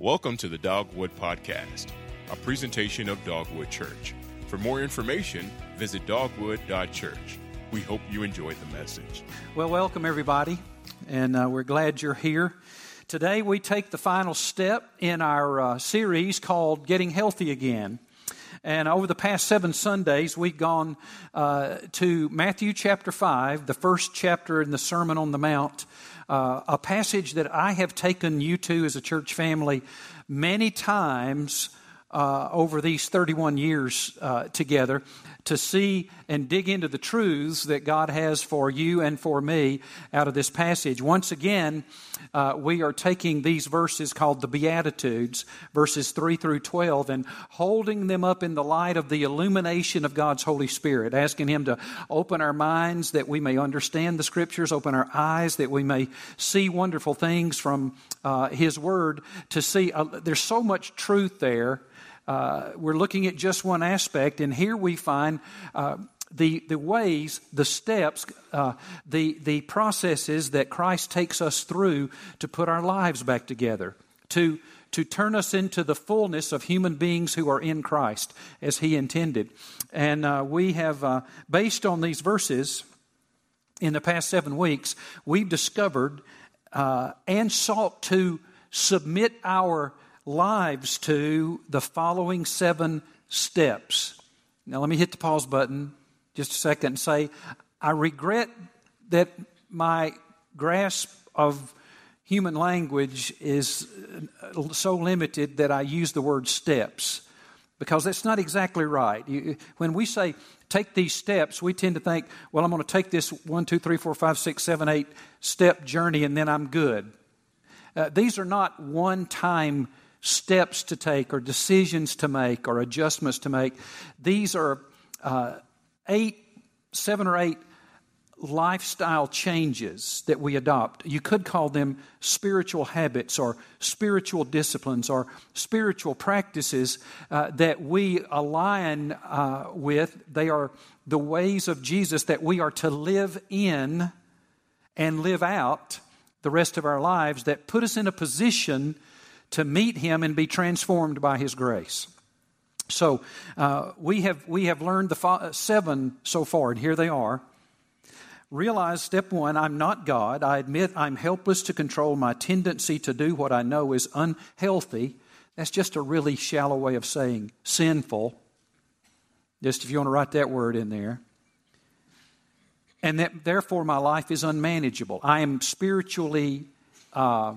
Welcome to the Dogwood Podcast, a presentation of Dogwood Church. For more information, visit dogwood.church. We hope you enjoyed the message. Well, welcome everybody, and uh, we're glad you're here. Today we take the final step in our uh, series called Getting Healthy Again. And over the past seven Sundays, we've gone uh, to Matthew chapter 5, the first chapter in the Sermon on the Mount, uh, a passage that I have taken you to as a church family many times uh, over these 31 years uh, together to see and dig into the truths that God has for you and for me out of this passage. Once again, uh, we are taking these verses called the Beatitudes, verses 3 through 12, and holding them up in the light of the illumination of God's Holy Spirit, asking Him to open our minds that we may understand the Scriptures, open our eyes that we may see wonderful things from uh, His Word, to see uh, there's so much truth there. Uh, we're looking at just one aspect, and here we find uh, the, the ways, the steps, uh, the, the processes that Christ takes us through to put our lives back together, to, to turn us into the fullness of human beings who are in Christ as He intended. And uh, we have, uh, based on these verses, in the past seven weeks, we've discovered uh, and sought to submit our lives to the following seven steps. Now, let me hit the pause button just a second and say, I regret that my grasp of human language is so limited that I use the word steps because that's not exactly right. You, when we say take these steps, we tend to think, well, I'm going to take this one, two, three, four, five, six, seven, eight step journey and then I'm good. Uh, these are not one time steps to take or decisions to make or adjustments to make. These are uh, eight, seven or eight lifestyle changes that we adopt. You could call them spiritual habits or spiritual disciplines or spiritual practices uh, that we align uh, with. They are the ways of Jesus that we are to live in and live out the rest of our lives that put us in a position to meet Him and be transformed by His grace. So uh, we have we have learned the seven so far, and here they are. Realize step one: I'm not God. I admit I'm helpless to control my tendency to do what I know is unhealthy. That's just a really shallow way of saying sinful. Just if you want to write that word in there. And that therefore my life is unmanageable. I am spiritually uh,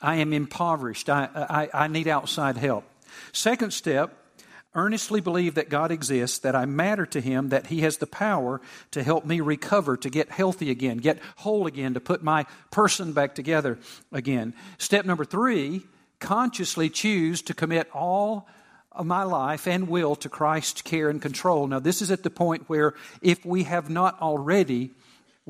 I am impoverished. I, I, I need outside help. Second step, earnestly believe that God exists, that I matter to Him, that He has the power to help me recover, to get healthy again, get whole again, to put my person back together again. Step number three, consciously choose to commit all of my life and will to Christ's care and control. Now, this is at the point where if we have not already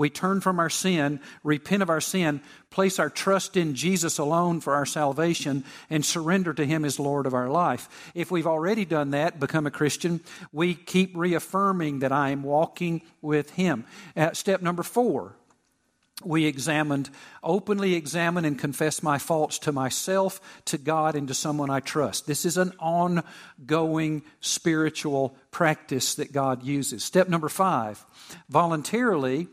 we turn from our sin, repent of our sin, place our trust in Jesus alone for our salvation, and surrender to Him as Lord of our life. If we've already done that, become a Christian, we keep reaffirming that I am walking with Him. Uh, step number four, we examined, openly examine and confess my faults to myself, to God, and to someone I trust. This is an ongoing spiritual practice that God uses. Step number five, voluntarily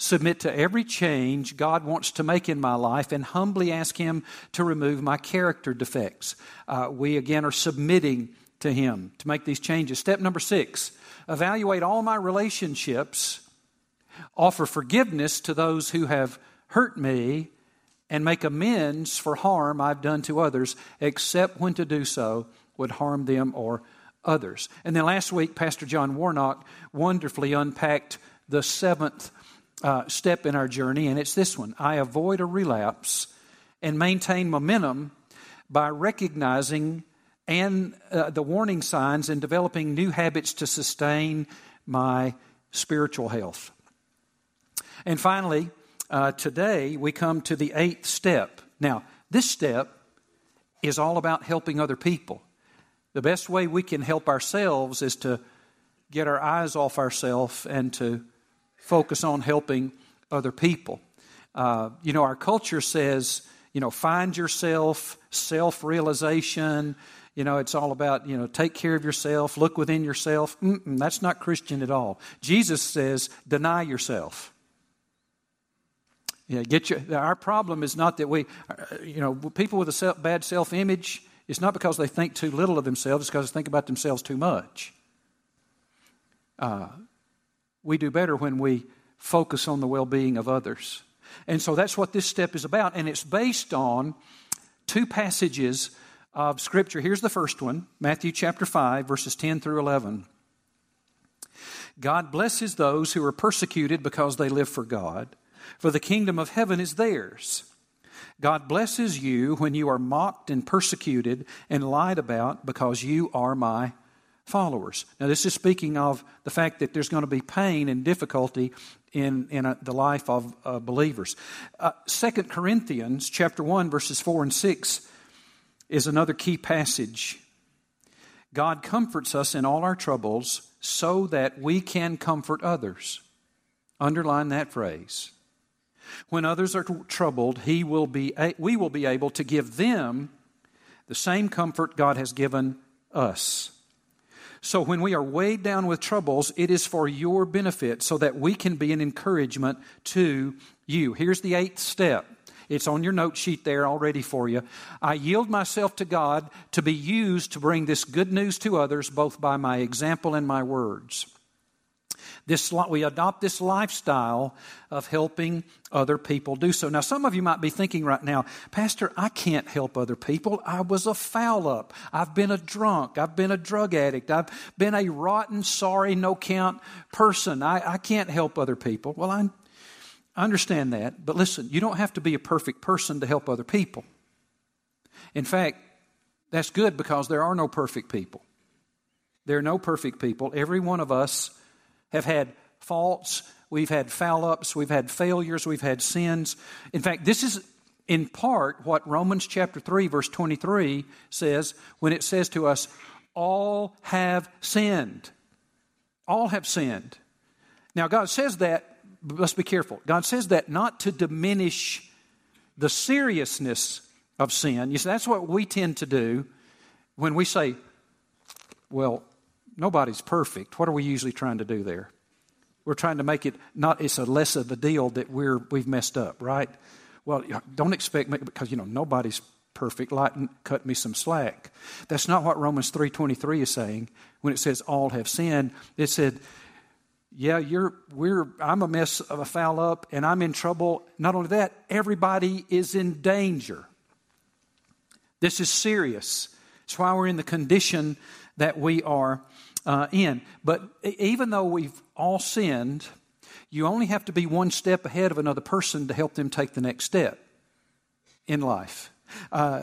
submit to every change God wants to make in my life, and humbly ask Him to remove my character defects. Uh, we again are submitting to Him to make these changes. Step number six evaluate all my relationships, offer forgiveness to those who have hurt me, and make amends for harm I've done to others, except when to do so would harm them or others. And then last week, Pastor John Warnock wonderfully unpacked the seventh uh, step in our journey, and it's this one I avoid a relapse and maintain momentum by recognizing and uh, the warning signs and developing new habits to sustain my spiritual health. And finally, uh, today we come to the eighth step. Now, this step is all about helping other people. The best way we can help ourselves is to get our eyes off ourselves and to focus on helping other people. Uh, you know, our culture says you know, find yourself, self realization. You know, it's all about, you know, take care of yourself, look within yourself. Mm-mm, that's not Christian at all. Jesus says, deny yourself. Yeah, get your, our problem is not that we, uh, you know, people with a self, bad self image, it's not because they think too little of themselves, it's because they think about themselves too much. Uh, we do better when we focus on the well being of others. And so that's what this step is about. And it's based on two passages of Scripture. Here's the first one Matthew chapter 5, verses 10 through 11. God blesses those who are persecuted because they live for God, for the kingdom of heaven is theirs. God blesses you when you are mocked and persecuted and lied about because you are my followers. Now, this is speaking of the fact that there's going to be pain and difficulty in, in a, the life of uh, believers. Uh, 2 Corinthians chapter 1, verses 4 and 6 is another key passage. God comforts us in all our troubles so that we can comfort others. Underline that phrase. When others are troubled, he will be, we will be able to give them the same comfort God has given us. So when we are weighed down with troubles, it is for your benefit so that we can be an encouragement to you. Here's the eighth step. It's on your note sheet there already for you. I yield myself to God to be used to bring this good news to others, both by my example and my words. This, we adopt this lifestyle of helping other people do so. Now, some of you might be thinking right now, Pastor, I can't help other people. I was a foul up. I've been a drunk. I've been a drug addict. I've been a rotten, sorry, no count person. I, I can't help other people. Well, I understand that. But listen, you don't have to be a perfect person to help other people. In fact, that's good because there are no perfect people. There are no perfect people. Every one of us have had faults, we've had foul ups, we've had failures, we've had sins. In fact, this is in part what Romans chapter 3, verse 23 says when it says to us, All have sinned. All have sinned. Now, God says that, let's be careful. God says that not to diminish the seriousness of sin. You see, that's what we tend to do when we say, well, nobody's perfect. What are we usually trying to do there? We're trying to make it not it's a less of a deal that we're we've messed up, right? Well, don't expect me because you know nobody's perfect. Lighten, cut me some slack. That's not what Romans three twenty three is saying when it says all have sinned. It said, yeah, you're we're I'm a mess of a foul up and I'm in trouble. Not only that, everybody is in danger. This is serious. It's why we're in the condition that we are uh, in. But even though we've all sinned, you only have to be one step ahead of another person to help them take the next step in life. Uh,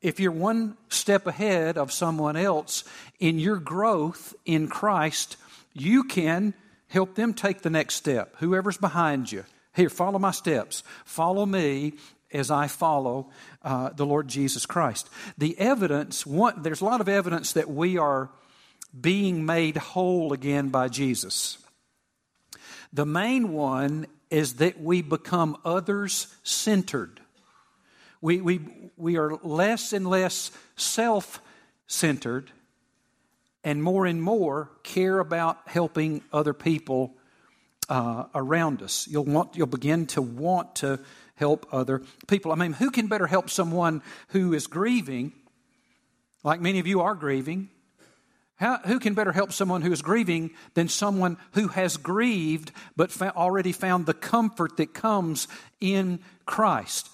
if you're one step ahead of someone else in your growth in Christ, you can help them take the next step. Whoever's behind you, here, follow my steps. Follow me as I follow uh, the Lord Jesus Christ. The evidence, one, there's a lot of evidence that we are being made whole again by Jesus. The main one is that we become others centered. We, we, we are less and less self centered and more and more care about helping other people uh, around us. You'll, want, you'll begin to want to help other people. I mean, who can better help someone who is grieving, like many of you are grieving? How, who can better help someone who is grieving than someone who has grieved but fa- already found the comfort that comes in Christ?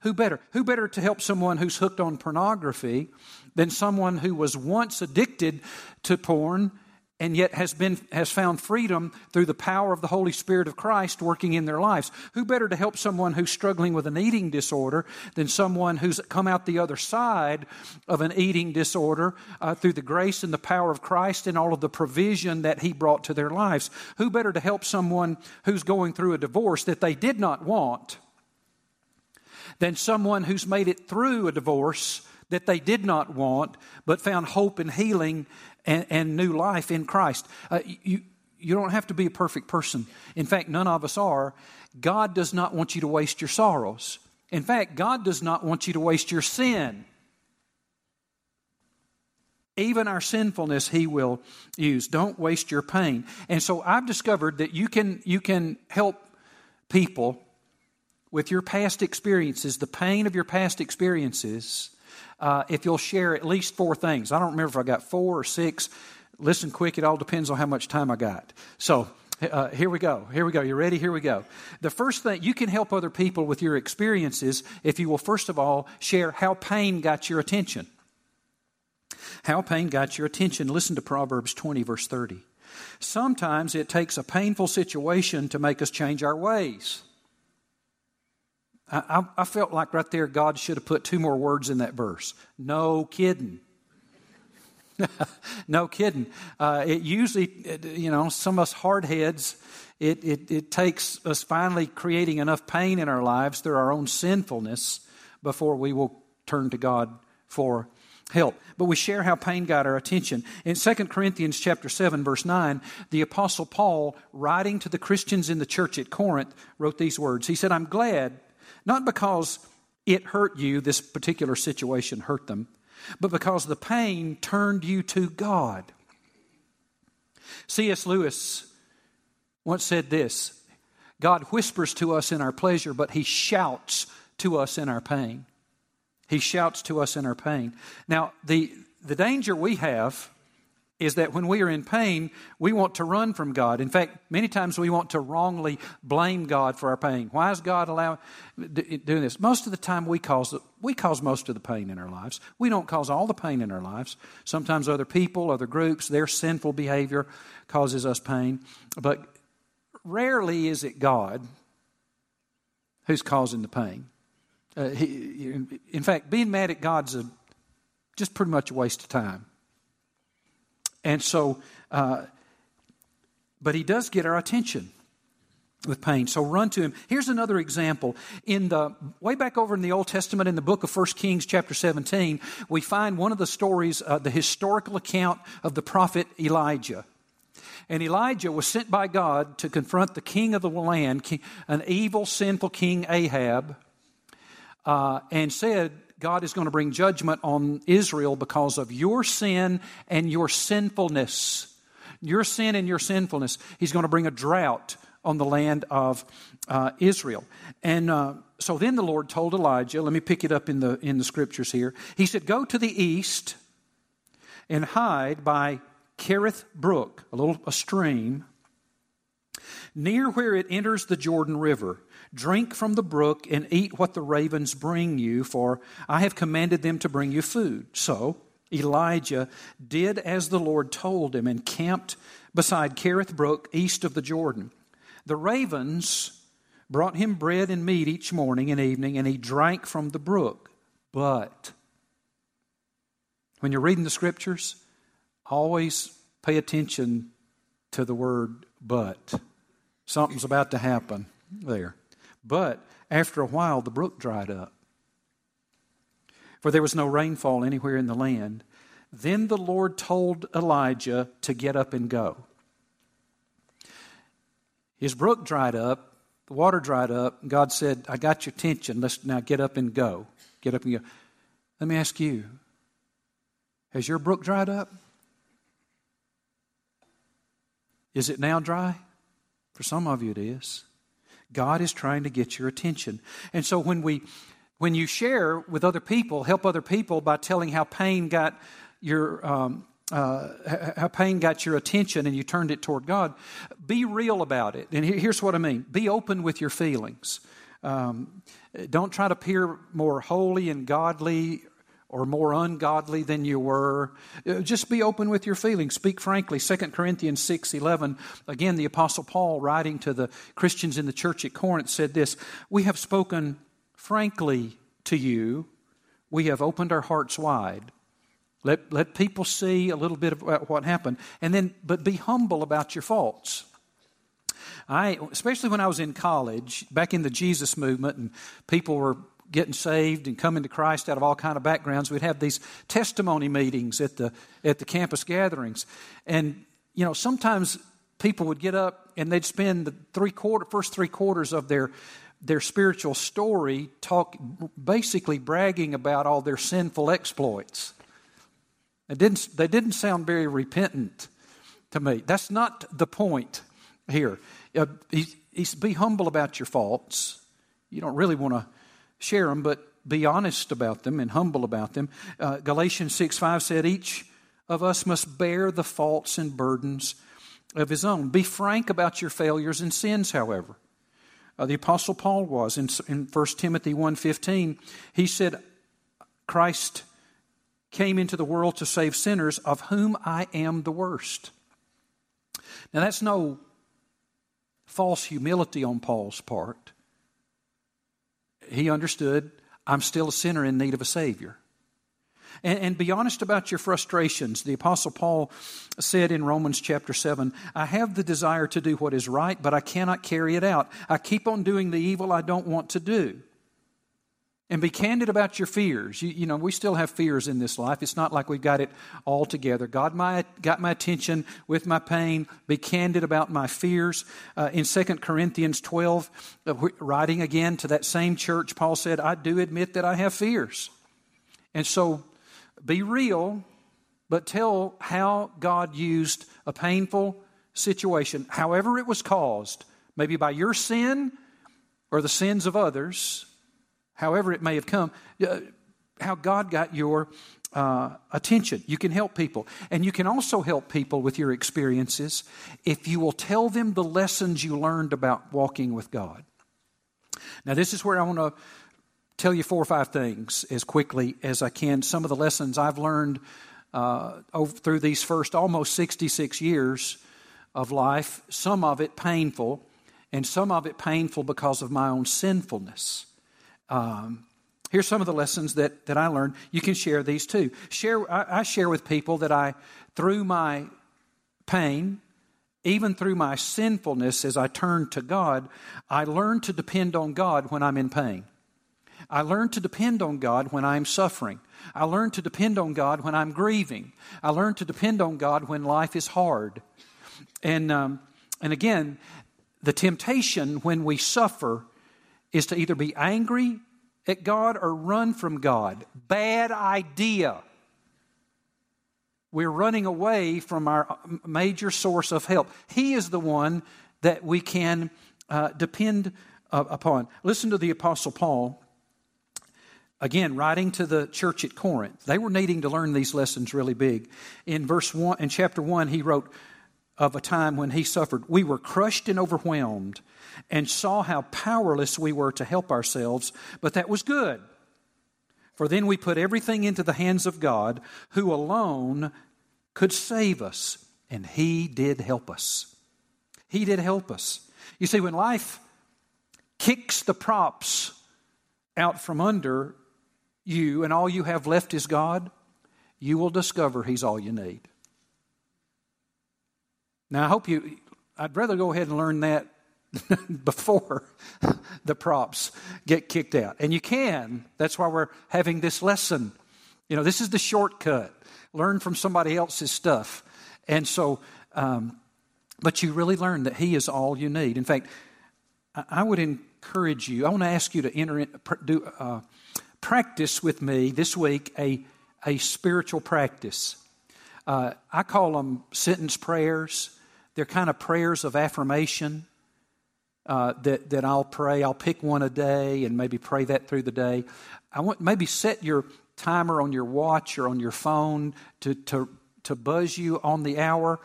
Who better? Who better to help someone who's hooked on pornography than someone who was once addicted to porn and yet has been has found freedom through the power of the holy spirit of christ working in their lives. Who better to help someone who's struggling with an eating disorder than someone who's come out the other side of an eating disorder uh, through the grace and the power of christ and all of the provision that he brought to their lives? Who better to help someone who's going through a divorce that they did not want than someone who's made it through a divorce that they did not want, but found hope and healing and, and new life in Christ. Uh, you, you don't have to be a perfect person. In fact, none of us are. God does not want you to waste your sorrows. In fact, God does not want you to waste your sin. Even our sinfulness, He will use. Don't waste your pain. And so I've discovered that you can, you can help people with your past experiences, the pain of your past experiences, uh, if you'll share at least four things. I don't remember if I got four or six. Listen quick, it all depends on how much time I got. So, uh, here we go. Here we go. You ready? Here we go. The first thing, you can help other people with your experiences if you will, first of all, share how pain got your attention. How pain got your attention. Listen to Proverbs 20, verse 30. Sometimes it takes a painful situation to make us change our ways. I, I, felt like right there God should have put two more words in that verse. No kidding. no kidding. Uh, it usually, you know, some of us hardheads, it, it, it takes us finally creating enough pain in our lives through our own sinfulness before we will turn to God for help. But we share how pain got our attention. In 2 Corinthians chapter 7 verse 9, the apostle Paul writing to the Christians in the church at Corinth wrote these words. He said, "I'm glad not because it hurt you, this particular situation hurt them, but because the pain turned you to God. C.S. Lewis once said this God whispers to us in our pleasure, but he shouts to us in our pain. He shouts to us in our pain. Now, the, the danger we have is that when we are in pain, we want to run from God. In fact, many times we want to wrongly blame God for our pain. Why is God allowing doing this? Most of the time, we cause we cause most of the pain in our lives. We don't cause all the pain in our lives. Sometimes other people, other groups, their sinful behavior causes us pain, but rarely is it God who's causing the pain. Uh, he, in fact, being mad at God's a, just pretty much a waste of time. And so, uh, but he does get our attention with pain. So run to him. Here's another example. In the way back over in the Old Testament, in the book of 1 Kings, chapter 17, we find one of the stories, uh, the historical account of the prophet Elijah. And Elijah was sent by God to confront the king of the land, an evil, sinful king Ahab, uh, and said, God is going to bring judgment on Israel because of your sin and your sinfulness. Your sin and your sinfulness. He's going to bring a drought on the land of uh, Israel. And uh, so then the Lord told Elijah, let me pick it up in the, in the scriptures here. He said, Go to the east and hide by Kerith Brook, a little a stream, near where it enters the Jordan River. Drink from the brook and eat what the ravens bring you, for I have commanded them to bring you food. So Elijah did as the Lord told him and camped beside Kerith Brook, east of the Jordan. The ravens brought him bread and meat each morning and evening, and he drank from the brook. But when you're reading the scriptures, always pay attention to the word but. Something's about to happen there. But after a while, the brook dried up, for there was no rainfall anywhere in the land. Then the Lord told Elijah to get up and go. His brook dried up, the water dried up. and God said, I got your attention. Let's now get up and go. Get up and go. Let me ask you Has your brook dried up? Is it now dry? For some of you, it is. God is trying to get your attention. And so when we when you share with other people, help other people by telling how pain got your um, uh, how pain got your attention and you turned it toward God, be real about it. And here's what I mean: be open with your feelings. Um, don't try to appear more holy and godly or more ungodly than you were. Uh, just be open with your feelings. Speak frankly. 2 Corinthians 6 11. Again, the Apostle Paul, writing to the Christians in the church at Corinth, said this We have spoken frankly to you, we have opened our hearts wide. Let, let people see a little bit of what happened. And then, but be humble about your faults. I, especially when I was in college, back in the Jesus movement, and people were getting saved and coming to Christ out of all kind of backgrounds, we'd have these testimony meetings at the at the campus gatherings, and you know sometimes people would get up and they'd spend the three quarter first three quarters of their their spiritual story, talk basically bragging about all their sinful exploits. It didn't, they didn't sound very repentant to me. That's not the point here. Uh, he's, be humble about your faults. You don't really want to share them, but be honest about them and humble about them. Uh, Galatians 6 5 said, Each of us must bear the faults and burdens of his own. Be frank about your failures and sins, however. Uh, the Apostle Paul was in, in 1 Timothy 1.15. He said, Christ came into the world to save sinners, of whom I am the worst. Now, that's no false humility on Paul's part. He understood, I'm still a sinner in need of a Savior. And, and, be honest about your frustrations. The Apostle Paul said in Romans chapter 7 I have the desire to do what is right, but I cannot carry it out. I keep on doing the evil I don't want to do. And be candid about your fears. You, you, know, we still have fears in this life. It's not like we've got it all together. God my, got my attention with my pain. Be candid about my fears. Uh, in 2 Corinthians 12, uh, writing again to that same church, Paul said, I do admit that I have fears. And so be real, but tell how God used a painful situation, however it was caused, maybe by your sin or the sins of others however it may have come, uh, how God got your uh, attention. You can help people. And you can also help people with your experiences if you will tell them the lessons you learned about walking with God. Now, this is where I want to tell you four or five things as quickly as I can. Some of the lessons I've learned uh, over, through these first almost 66 years of life, some of it painful, and some of it painful because of my own sinfulness. Um, here's some of the lessons that, that I learned. You can share these too. Share, I, I share with people that I, through my pain, even through my sinfulness, as I turn to God, I learn to depend on God when I'm in pain. I learn to depend on God when I'm suffering. I learn to depend on God when I'm grieving. I learn to depend on God when life is hard. And, um, and again, the temptation when we suffer is to either be angry at God or run from God. Bad idea. We're running away from our major source of help. He is the one that we can uh, depend uh, upon. Listen to the Apostle Paul. Again, writing to the church at Corinth, they were needing to learn these lessons really big. In verse one, in chapter one, he wrote of a time when he suffered. We were crushed and overwhelmed, and saw how powerless we were to help ourselves, but that was good. For then we put everything into the hands of God, who alone could save us, and He did help us. He did help us. You see, when life kicks the props out from under you, and all you have left is God, you will discover He's all you need. Now, I hope you, I'd rather go ahead and learn that before the props get kicked out. And you can. That's why we're having this lesson. You know, this is the shortcut. Learn from somebody else's stuff. And so, um, but you really learn that He is all you need. In fact, I would encourage you, I want to ask you to enter in, do, uh, practice with me this week a, a spiritual practice. Uh, I call them sentence prayers. They're kind of prayers of affirmation uh, that, that I'll pray. I'll pick one a day and maybe pray that through the day. I want maybe set your timer on your watch or on your phone to, to, to buzz you on the hour.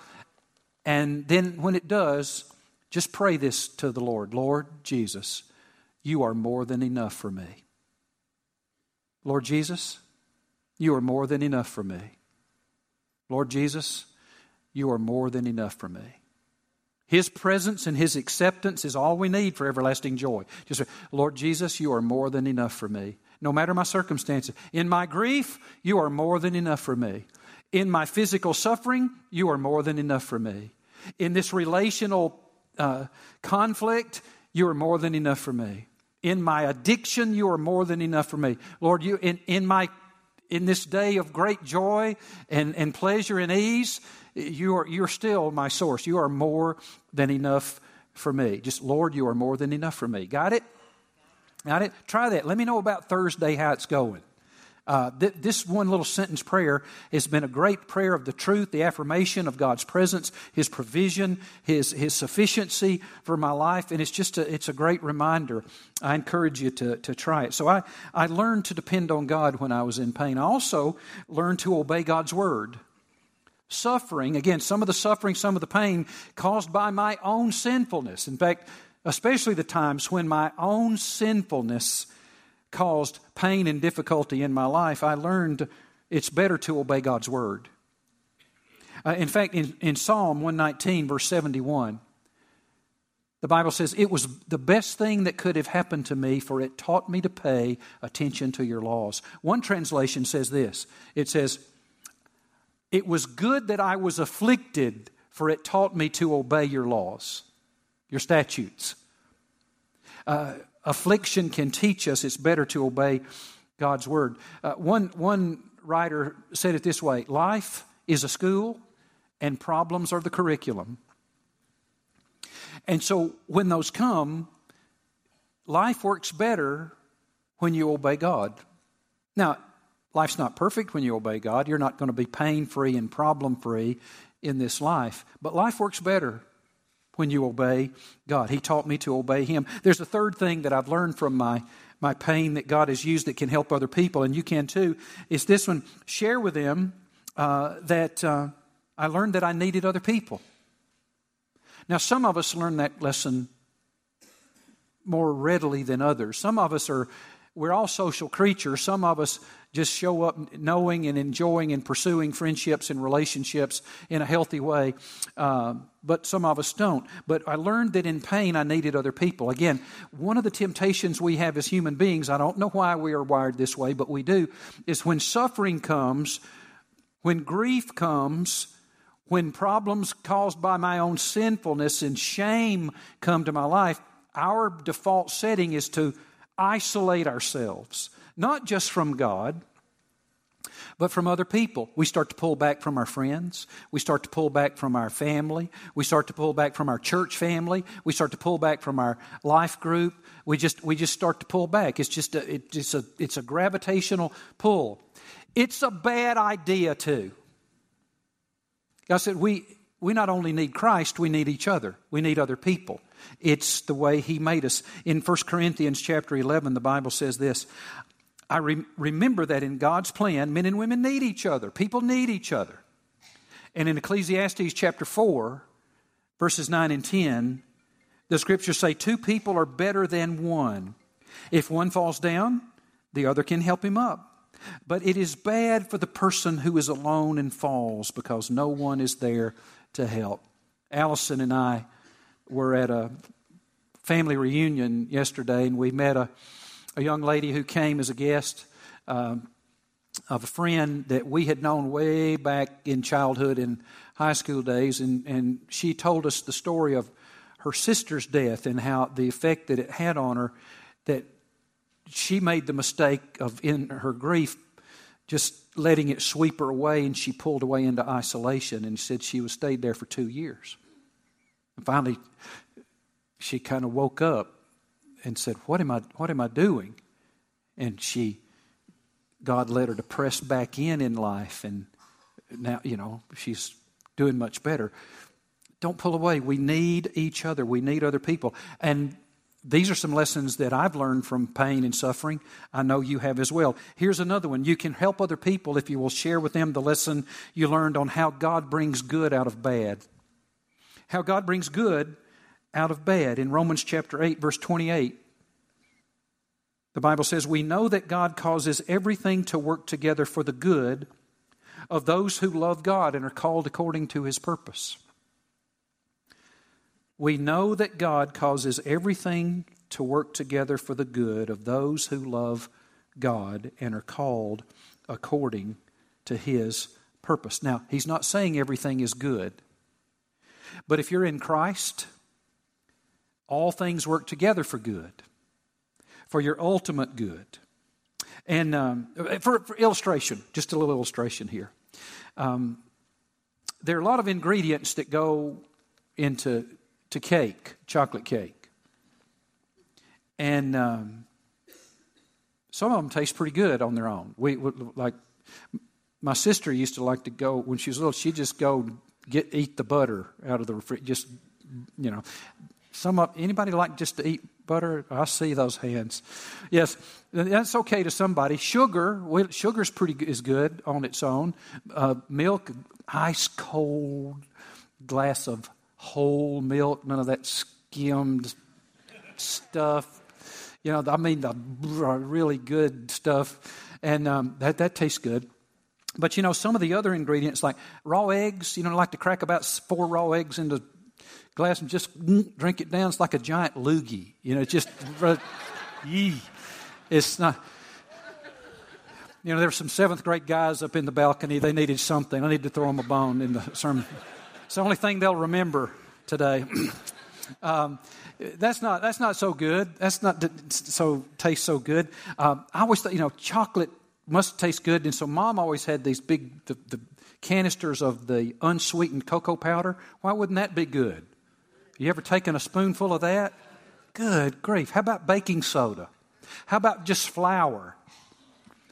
And then when it does, just pray this to the Lord Lord Jesus, you are more than enough for me. Lord Jesus, you are more than enough for me. Lord Jesus, you are more than enough for me. His presence and His acceptance is all we need for everlasting joy. Just say, Lord Jesus, you are more than enough for me. No matter my circumstances. In my grief, you are more than enough for me. In my physical suffering, you are more than enough for me. In this relational uh, conflict, you are more than enough for me. In my addiction, you are more than enough for me. Lord, you in, in my in this day of great joy and, and pleasure and ease, you are, you're still my source. You are more than enough for me. Just, Lord, you are more than enough for me. Got it? Got it? try that. Let me know about Thursday how it's going. Uh, th- this one little sentence prayer has been a great prayer of the truth, the affirmation of God's presence, His provision, His, His sufficiency for my life, and it's just a, it's a great reminder. I encourage you to, to try it. So I, I learned to depend on God when I was in pain. I also learned to obey God's word. Suffering, again, some of the suffering, some of the pain caused by my own sinfulness. In fact, especially the times when my own sinfulness caused pain and difficulty in my life, I learned it's better to obey God's word. Uh, in fact, in, in Psalm 119, verse 71, the Bible says, It was the best thing that could have happened to me, for it taught me to pay attention to your laws. One translation says this it says, It was good that I was afflicted, for it taught me to obey your laws, your statutes. Uh, affliction can teach us it's better to obey God's word. Uh, one, one writer said it this way life is a school, and problems are the curriculum. And so when those come, life works better when you obey God. Now, life's not perfect when you obey God. You're not going to be pain free and problem free in this life, but life works better when you obey God. He taught me to obey Him. There's a third thing that I've learned from my, my pain that God has used that can help other people, and you can too. Is this one share with them uh, that uh, I learned that I needed other people. Now, some of us learn that lesson more readily than others. Some of us are, we're all social creatures. Some of us just show up knowing and enjoying and pursuing friendships and relationships in a healthy way. Uh, but some of us don't. But I learned that in pain, I needed other people. Again, one of the temptations we have as human beings, I don't know why we are wired this way, but we do, is when suffering comes, when grief comes, when problems caused by my own sinfulness and shame come to my life, our default setting is to isolate ourselves not just from God, but from other people. We start to pull back from our friends. We start to pull back from our family. We start to pull back from our church family. We start to pull back from our life group. We just, we just start to pull back. It's just a, it's a, it's a gravitational pull. It's a bad idea, too. I said, we, we not only need Christ, we need each other. We need other people. It's the way He made us. In 1 Corinthians chapter 11, the Bible says this I re- remember that in God's plan, men and women need each other. People need each other. And in Ecclesiastes chapter 4, verses 9 and 10, the scriptures say two people are better than one. If one falls down, the other can help him up. But it is bad for the person who is alone and falls because no one is there to help. Allison and I were at a family reunion yesterday, and we met a a young lady who came as a guest um, of a friend that we had known way back in childhood and high school days, and, and she told us the story of her sister's death and how the effect that it had on her, that she made the mistake of, in her grief, just letting it sweep her away, and she pulled away into isolation and said she was stayed there for two years. And finally, she kind of woke up and said, What am I, what am I doing? And she, God led her to press back in in life, and now, you know, she's doing much better. Don't pull away. We need each other, we need other people. And these are some lessons that I've learned from pain and suffering. I know you have as well. Here's another one. You can help other people if you will share with them the lesson you learned on how God brings good out of bad. How God brings good out of bad. In Romans chapter 8, verse 28, the Bible says, We know that God causes everything to work together for the good of those who love God and are called according to his purpose. We know that God causes everything to work together for the good of those who love God and are called according to his purpose. Now, he's not saying everything is good. But if you're in Christ, all things work together for good, for your ultimate good. And um, for, for, illustration, just a little illustration here. Um, there are a lot of ingredients that go into to cake, chocolate cake. And um, Some of them taste pretty good on their own. We, we like my sister used to like to go when she was little. She'd just go get eat the butter out of the refrigerator. Just you know, some of anybody like just to eat butter? I see those hands. Yes, that's okay to somebody. Sugar, well, sugar's pretty is good on its own. Uh, milk, ice cold glass of whole milk, none of that skimmed stuff. You know, I mean the really good stuff, and um, that that tastes good. But you know, some of the other ingredients, like raw eggs, you know, I like to crack about four raw eggs into glass and just drink it down. It's like a giant loogie. You know, it's just, yee. It's not. You know, there were some seventh grade guys up in the balcony. They needed something. I need to throw them a bone in the sermon. It's the only thing they'll remember today. um, that's not that's not so good. That's not so taste so good. Um, I always thought you know chocolate must taste good, and so mom always had these big the, the canisters of the unsweetened cocoa powder. Why wouldn't that be good? You ever taken a spoonful of that? Good grief. How about baking soda? How about just flour?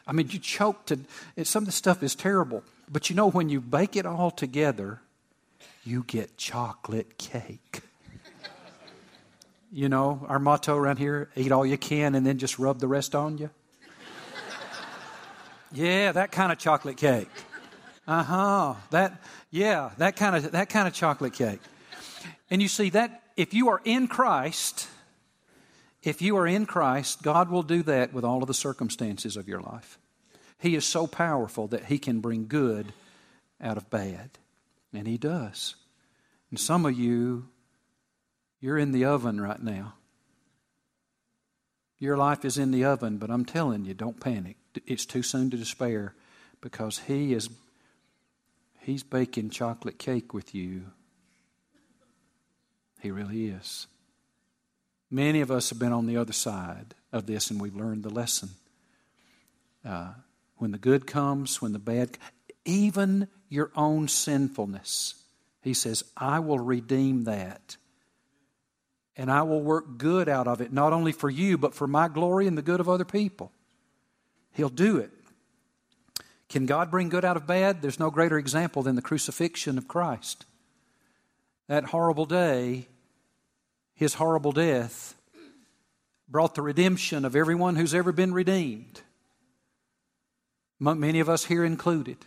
I mean, you choke to some of the stuff is terrible. But you know, when you bake it all together, you get chocolate cake. you know, our motto around here eat all you can and then just rub the rest on you. Yeah, that kind of chocolate cake. Uh huh. That, yeah, that kind of that kind of chocolate cake. And you see that if you are in Christ, if you are in Christ, God will do that with all of the circumstances of your life. He is so powerful that He can bring good out of bad. And He does. And some of you, you're in the oven right now. Your life is in the oven, but I'm telling you, don't panic. It's too soon to despair because He is He's baking chocolate cake with you he really is. Many of us have been on the other side of this and we've learned the lesson. Uh, when the good comes, when the bad, even your own sinfulness, he says, I will redeem that. And I will work good out of it, not only for you, but for my glory and the good of other people. He'll do it. Can God bring good out of bad? There's no greater example than the crucifixion of Christ. That horrible day his horrible death brought the redemption of everyone who's ever been redeemed, many of us here included.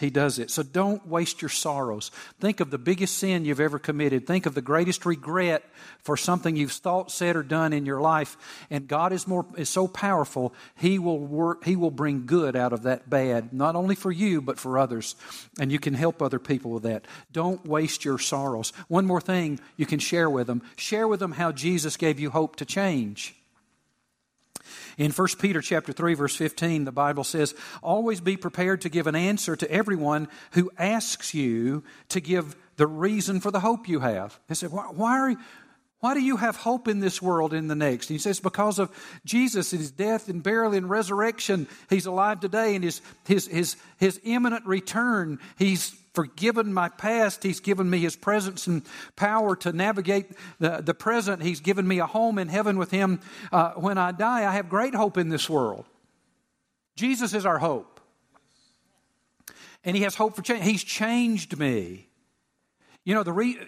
He does it. So don't waste your sorrows. Think of the biggest sin you've ever committed. Think of the greatest regret for something you've thought, said, or done in your life. And God is more is so powerful. He will work. He will bring good out of that bad, not only for you but for others. And you can help other people with that. Don't waste your sorrows. One more thing you can share with them. Share with them how Jesus gave you hope to change. In 1 Peter chapter 3 verse 15, the Bible says, "Always be prepared to give an answer to everyone who asks you to give the reason for the hope you have." They said, "Why, why are why do you have hope in this world in the next? And he says, because of Jesus and his death and burial and resurrection, he's alive today and his, his, his, his imminent return. He's forgiven my past. He's given me His presence and power to navigate the, the present. He's given me a home in heaven with Him. Uh, when I die, I have great hope in this world. Jesus is our hope. And He has hope for change. He's changed me. You know, the re,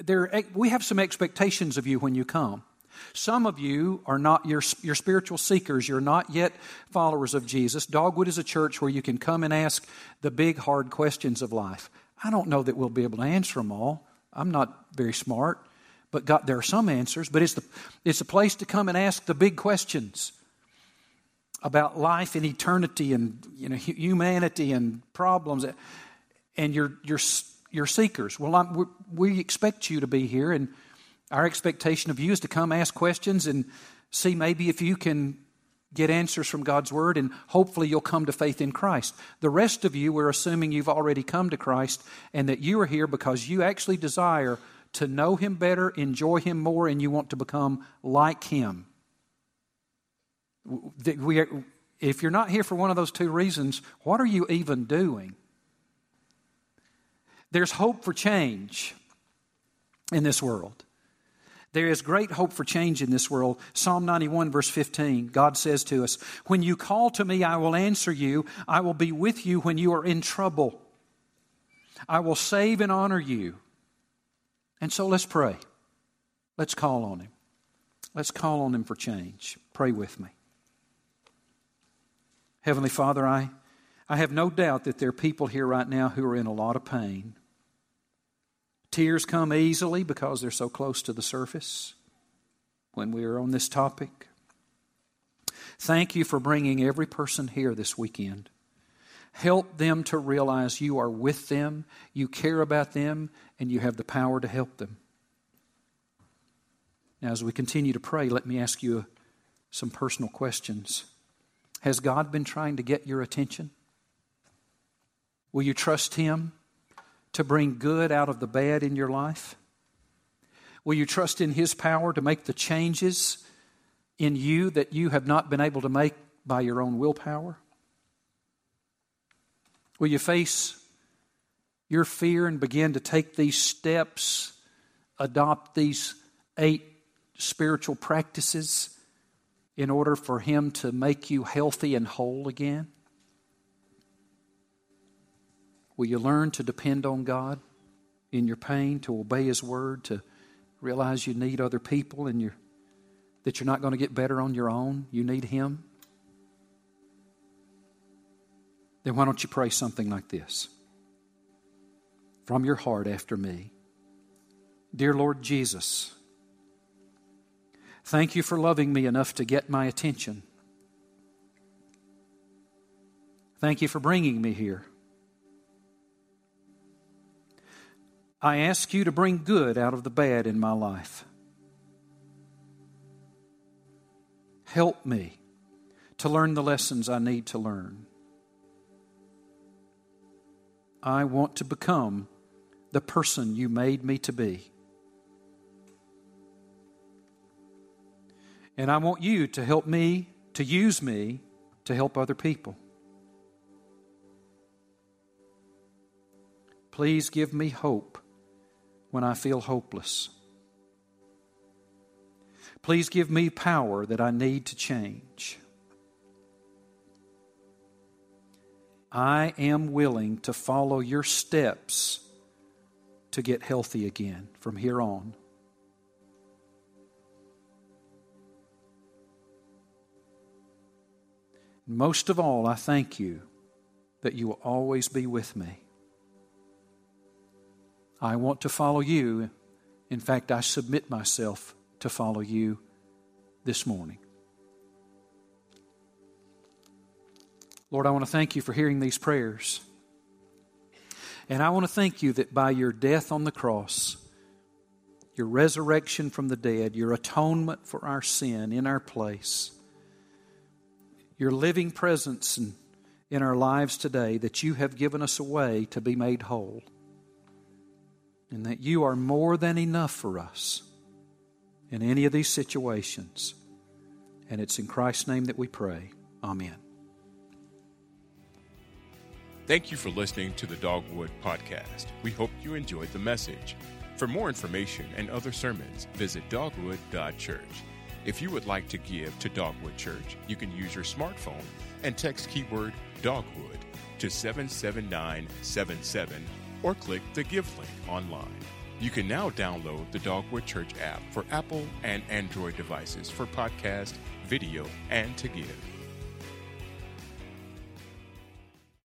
there, we have some expectations of you when you come. Some of you are not your, your spiritual seekers. You're not yet followers of Jesus. Dogwood is a church where you can come and ask the big, hard questions of life. I don't know that we'll be able to answer them all. I'm not very smart, but God, there are some answers. But it's the it's a place to come and ask the big questions about life and eternity and you know humanity and problems. And you're you're you're seekers. Well, I'm, we expect you to be here and our expectation of you is to come ask questions and see maybe if you can get answers from God's Word, and hopefully you'll come to faith in Christ. The rest of you, we're assuming you've already come to Christ and that you are here because you actually desire to know Him better, enjoy Him more, and you want to become like Him. We if you're not here for one of those two reasons, what are you even doing? There's hope for change in this world. There is great hope for change in this world. Psalm 91, verse 15, God says to us, When you call to me, I will answer you. I will be with you when you are in trouble. I will save and honor you. And so let's pray. Let's call on Him. Let's call on Him for change. Pray with me. Heavenly Father, I, I have no doubt that there are people here right now who are in a lot of pain. Tears come easily because they're so close to the surface when we are on this topic. Thank you for bringing every person here this weekend. Help them to realize you are with them, you care about them, and you have the power to help them. Now, as we continue to pray, let me ask you some personal questions. Has God been trying to get your attention? Will you trust Him to bring good out of the bad in your life? Will you trust in His power to make the changes in you that you have not been able to make by your own willpower? Will you face your fear and begin to take these steps, adopt these eight spiritual practices in order for Him to make you healthy and whole again? Will you learn to depend on God in your pain, to obey His word, to realize you need other people and you're, that you're not going to get better on your own? You need Him? Then why don't you pray something like this? From your heart after me. Dear Lord Jesus, thank you for loving me enough to get my attention. Thank you for bringing me here. I ask you to bring good out of the bad in my life. Help me to learn the lessons I need to learn. I want to become the person you made me to be. And I want you to help me, to use me to help other people. Please give me hope when I feel hopeless. Please give me power that I need to change. I am willing to follow your steps to get healthy again from here on. Most of all, I thank you that you will always be with me. I want to follow you. In fact, I submit myself to follow you this morning. Lord, I want to thank you for hearing these prayers. And I want to thank you that by your death on the cross, your resurrection from the dead, your atonement for our sin in our place, your living presence in, our lives today, that you have given us a way to be made whole and that you are more than enough for us in any of these situations. And it's in Christ's name that we pray. Amen. Thank you for listening to the Dogwood Podcast. We hope you enjoyed the message. For more information and other sermons, visit dogwood.church. If you would like to give to Dogwood Church, you can use your smartphone and text keyword Dogwood to 77977 or click the Give link online. You can now download the Dogwood Church app for Apple and Android devices for podcast, video, and to give.